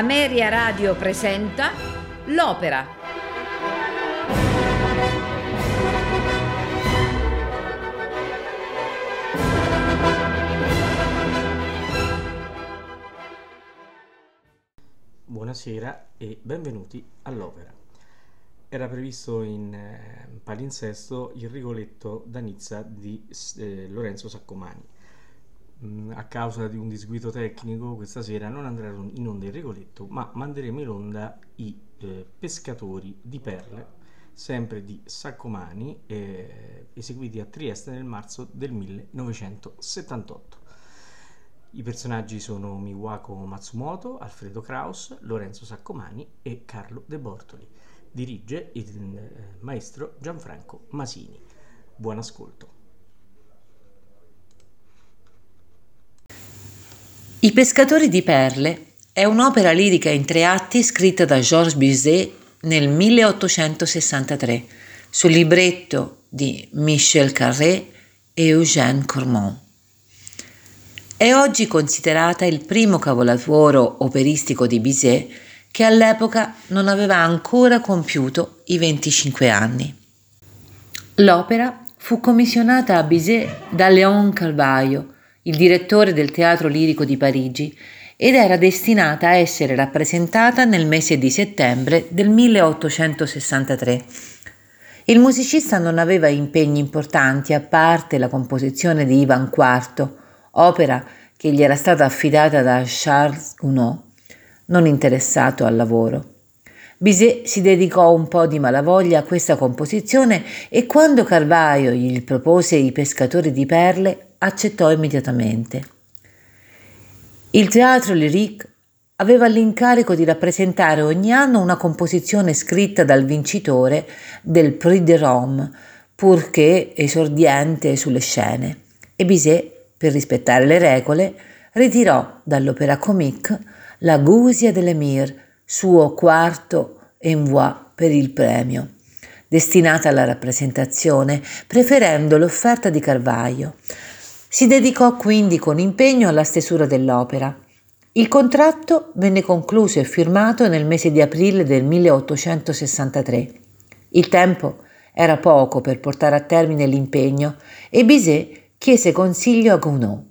Ameria Radio presenta L'Opera. Buonasera e benvenuti all'Opera. Era previsto in eh, palinsesto il Rigoletto da Nizza di eh, Lorenzo Saccomani A causa di un disguido tecnico questa sera non andrà in onda il Rigoletto, ma manderemo in onda i eh, pescatori di perle, sempre di Saccomani, eh, eseguiti a Trieste nel marzo del 1978. I personaggi sono Miwako Matsumoto, Alfredo Kraus, Lorenzo Saccomani e Carlo De Bortoli. Dirige il eh, maestro Gianfranco Masini. Buon ascolto. I pescatori di perle è un'opera lirica in tre atti scritta da Georges Bizet nel 1863 sul libretto di Michel Carré e Eugène Cormont. È oggi considerata il primo capolavoro operistico di Bizet che all'epoca non aveva ancora compiuto i 25 anni. L'opera fu commissionata a Bizet da Léon Calvaio, il direttore del Teatro Lirico di Parigi, ed era destinata a essere rappresentata nel mese di settembre del 1863. Il musicista non aveva impegni importanti a parte la composizione di Ivan IV, opera che gli era stata affidata da Charles Gounod, non interessato al lavoro. Bizet si dedicò un po' di malavoglia a questa composizione e quando Carvaio gli propose i pescatori di perle, accettò immediatamente. Il teatro Lyrique aveva l'incarico di rappresentare ogni anno una composizione scritta dal vincitore del Prix de Rome, purché esordiente sulle scene, e Bizet, per rispettare le regole, ritirò dall'opera comique La Gusia dell'Emir, suo quarto envoi per il premio destinata alla rappresentazione, preferendo l'offerta di Carvaio. Si dedicò quindi con impegno alla stesura dell'opera. Il contratto venne concluso e firmato nel mese di aprile del 1863. Il tempo era poco per portare a termine l'impegno e Bizet chiese consiglio a Gounod.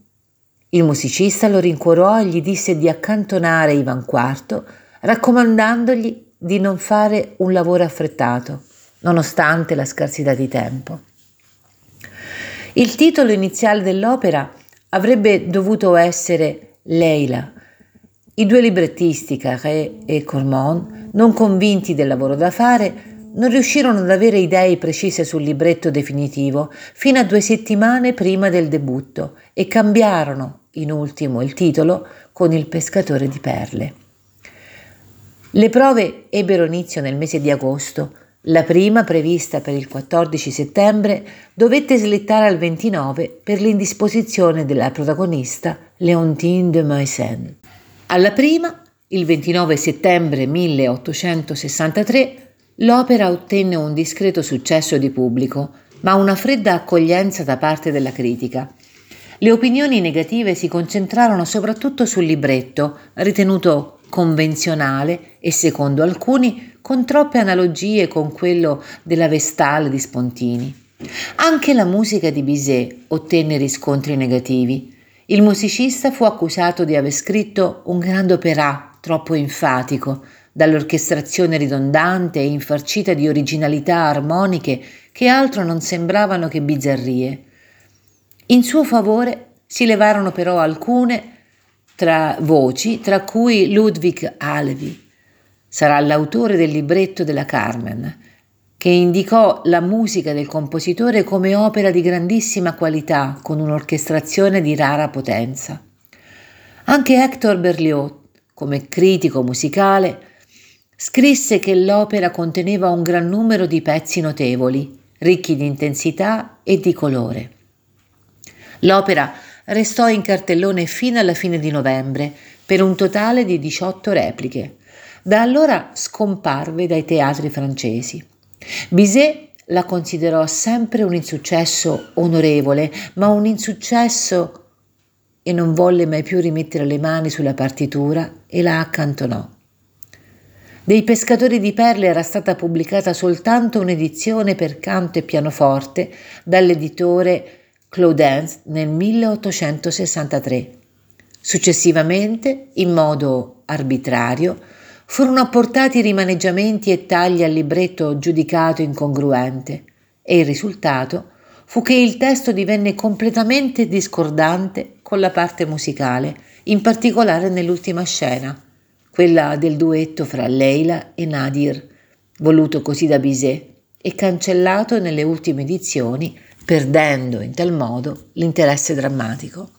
Il musicista lo rincuorò e gli disse di accantonare Ivan IV, raccomandandogli di non fare un lavoro affrettato, nonostante la scarsità di tempo. Il titolo iniziale dell'opera avrebbe dovuto essere Leila. I due librettisti, Carré e Cormon, non convinti del lavoro da fare, non riuscirono ad avere idee precise sul libretto definitivo fino a due settimane prima del debutto e cambiarono in ultimo il titolo con Il pescatore di perle. Le prove ebbero inizio nel mese di agosto la prima, prevista per il 14 settembre, dovette slittare al 29 per l'indisposizione della protagonista Leontine de Meissen. Alla prima, il 29 settembre 1863, l'opera ottenne un discreto successo di pubblico, ma una fredda accoglienza da parte della critica. Le opinioni negative si concentrarono soprattutto sul libretto, ritenuto convenzionale e secondo alcuni con troppe analogie con quello della Vestale di Spontini. Anche la musica di Bizet ottenne riscontri negativi. Il musicista fu accusato di aver scritto un grande opera troppo enfatico, dall'orchestrazione ridondante e infarcita di originalità armoniche che altro non sembravano che bizzarrie. In suo favore si levarono però alcune tra voci, tra cui Ludwig Alevi. Sarà l'autore del libretto della Carmen, che indicò la musica del compositore come opera di grandissima qualità, con un'orchestrazione di rara potenza. Anche Hector Berlioz, come critico musicale, scrisse che l'opera conteneva un gran numero di pezzi notevoli, ricchi di intensità e di colore. L'opera restò in cartellone fino alla fine di novembre, per un totale di 18 repliche. Da allora scomparve dai teatri francesi. Bizet la considerò sempre un insuccesso onorevole, ma un insuccesso e non volle mai più rimettere le mani sulla partitura e la accantonò. Dei pescatori di perle era stata pubblicata soltanto un'edizione per canto e pianoforte dall'editore Claudens nel 1863. Successivamente, in modo arbitrario, furono apportati rimaneggiamenti e tagli al libretto giudicato incongruente e il risultato fu che il testo divenne completamente discordante con la parte musicale, in particolare nell'ultima scena quella del duetto fra Leila e Nadir, voluto così da Bizet e cancellato nelle ultime edizioni, perdendo in tal modo l'interesse drammatico.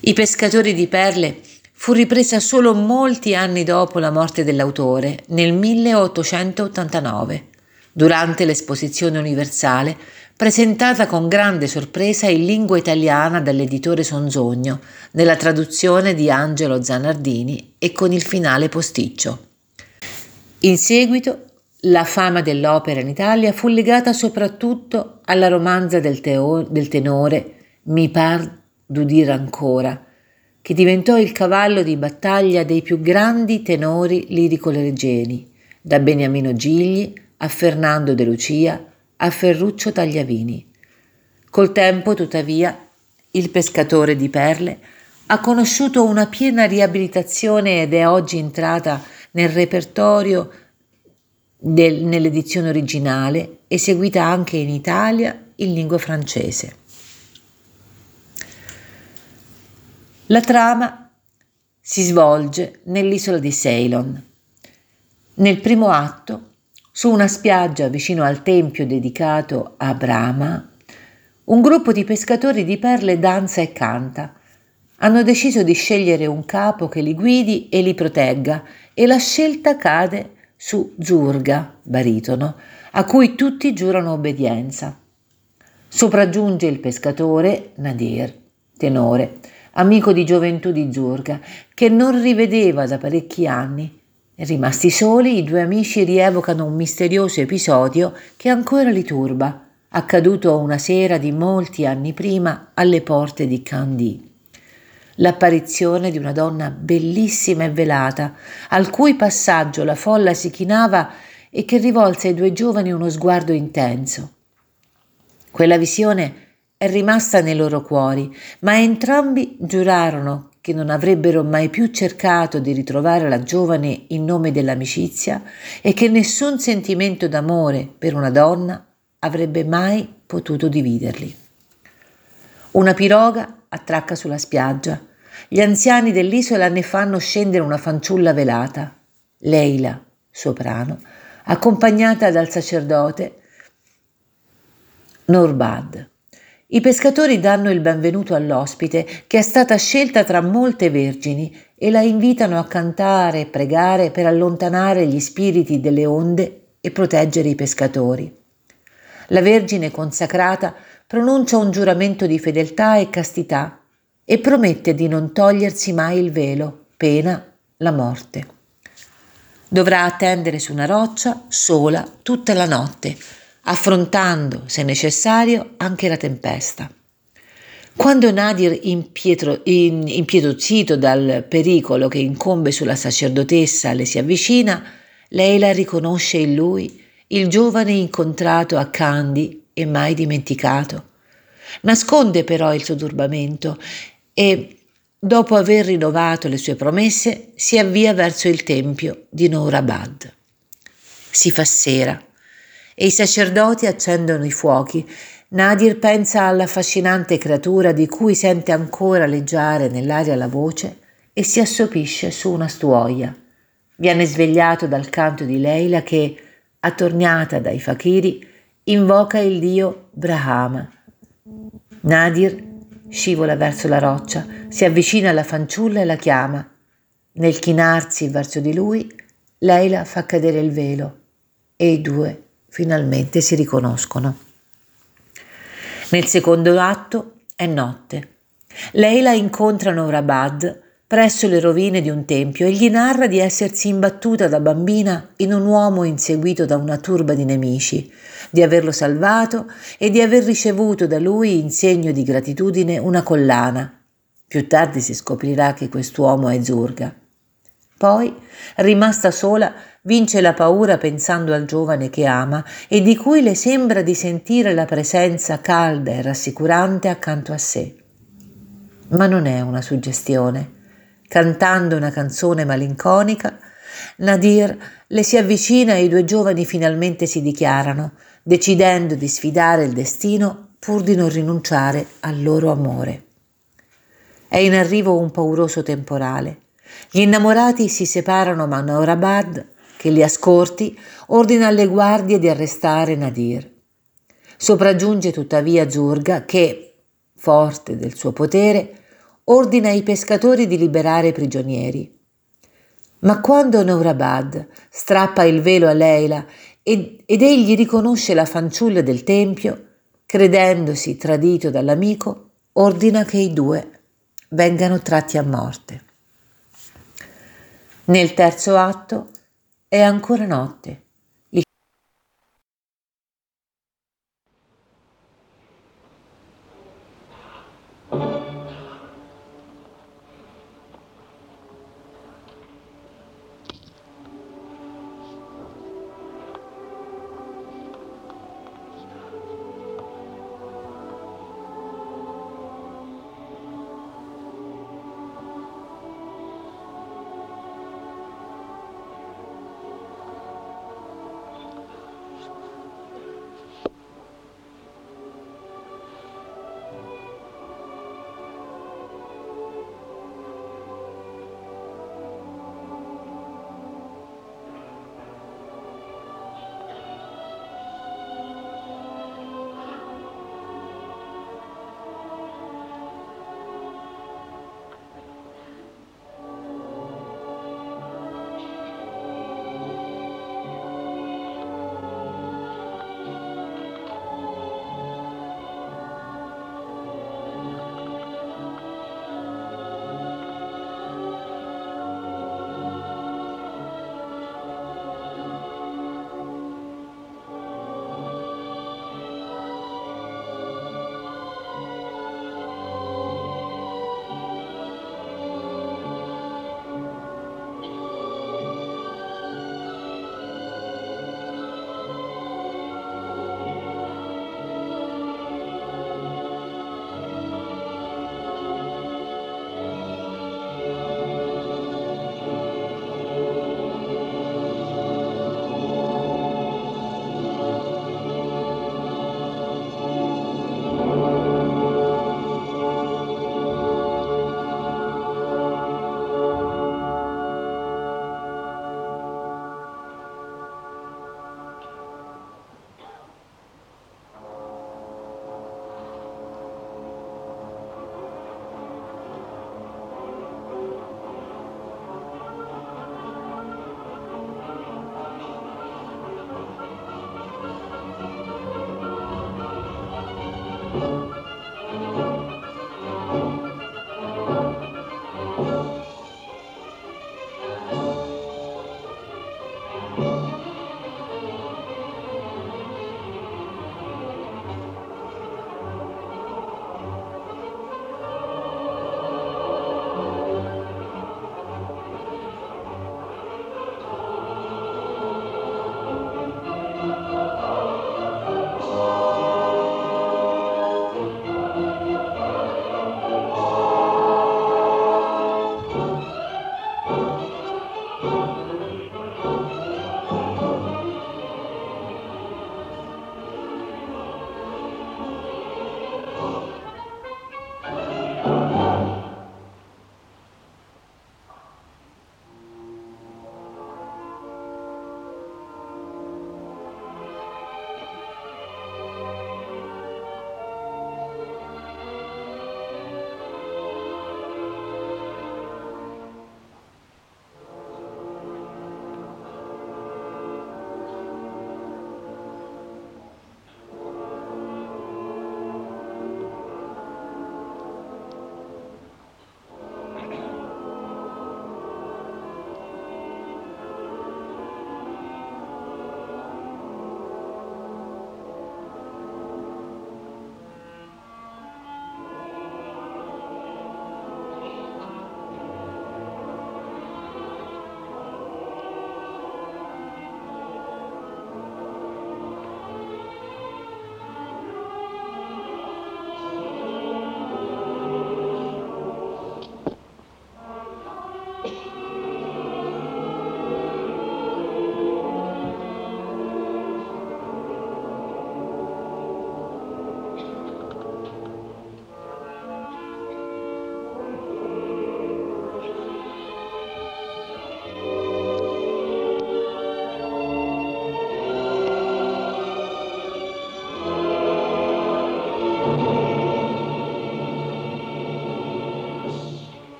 I pescatori di perle fu ripresa solo molti anni dopo la morte dell'autore, nel 1889, durante l'esposizione universale presentata con grande sorpresa in lingua italiana dall'editore Sonzogno, nella traduzione di Angelo Zanardini e con il finale posticcio. In seguito, la fama dell'opera in Italia fu legata soprattutto alla romanza del, teo- del tenore Mi par d'udire ancora, che diventò il cavallo di battaglia dei più grandi tenori lirico-leggeri, da Beniamino Gigli a Fernando De Lucia a Ferruccio Tagliavini. Col tempo, tuttavia, il pescatore di perle ha conosciuto una piena riabilitazione ed è oggi entrata nel repertorio del, nell'edizione originale, eseguita anche in Italia in lingua francese. La trama si svolge nell'isola di Ceylon. Nel primo atto su una spiaggia vicino al tempio dedicato a Brahma, un gruppo di pescatori di perle danza e canta. Hanno deciso di scegliere un capo che li guidi e li protegga e la scelta cade su Zurga, baritono, a cui tutti giurano obbedienza. Sopraggiunge il pescatore Nadir, tenore, amico di gioventù di Zurga, che non rivedeva da parecchi anni Rimasti soli, i due amici rievocano un misterioso episodio che ancora li turba, accaduto una sera di molti anni prima alle porte di Candy. L'apparizione di una donna bellissima e velata, al cui passaggio la folla si chinava e che rivolse ai due giovani uno sguardo intenso. Quella visione è rimasta nei loro cuori, ma entrambi giurarono che non avrebbero mai più cercato di ritrovare la giovane in nome dell'amicizia e che nessun sentimento d'amore per una donna avrebbe mai potuto dividerli. Una piroga attracca sulla spiaggia. Gli anziani dell'isola ne fanno scendere una fanciulla velata, Leila, soprano, accompagnata dal sacerdote Norbad. I pescatori danno il benvenuto all'ospite, che è stata scelta tra molte vergini, e la invitano a cantare e pregare per allontanare gli spiriti delle onde e proteggere i pescatori. La Vergine consacrata pronuncia un giuramento di fedeltà e castità e promette di non togliersi mai il velo, pena la morte. Dovrà attendere su una roccia sola tutta la notte, affrontando, se necessario, anche la tempesta. Quando Nadir, impietozzito dal pericolo che incombe sulla sacerdotessa, le si avvicina, lei la riconosce in lui il giovane incontrato a Candy e mai dimenticato. Nasconde però il suo turbamento e, dopo aver rinnovato le sue promesse, si avvia verso il tempio di Nourabad. Si fa sera e i sacerdoti accendono i fuochi. Nadir pensa alla affascinante creatura di cui sente ancora leggiare nell'aria la voce e si assopisce su una stuoia. Viene svegliato dal canto di Leila che, attorniata dai fakiri, invoca il dio Brahma. Nadir scivola verso la roccia, si avvicina alla fanciulla e la chiama. Nel chinarsi verso di lui, Leila fa cadere il velo e i due finalmente si riconoscono. Nel secondo atto è notte. Lei la incontra Nourabad presso le rovine di un tempio e gli narra di essersi imbattuta da bambina in un uomo inseguito da una turba di nemici, di averlo salvato e di aver ricevuto da lui in segno di gratitudine una collana. Più tardi si scoprirà che quest'uomo è Zurga. Poi, rimasta sola, vince la paura pensando al giovane che ama e di cui le sembra di sentire la presenza calda e rassicurante accanto a sé. Ma non è una suggestione. Cantando una canzone malinconica, Nadir le si avvicina e i due giovani finalmente si dichiarano, decidendo di sfidare il destino pur di non rinunciare al loro amore. È in arrivo un pauroso temporale. Gli innamorati si separano ma Naurabad, che li ha scorti, ordina alle guardie di arrestare Nadir. Sopraggiunge tuttavia Zurga che, forte del suo potere, ordina ai pescatori di liberare i prigionieri. Ma quando Naurabad strappa il velo a Leila ed, ed egli riconosce la fanciulla del tempio, credendosi tradito dall'amico, ordina che i due vengano tratti a morte. Nel terzo atto è ancora notte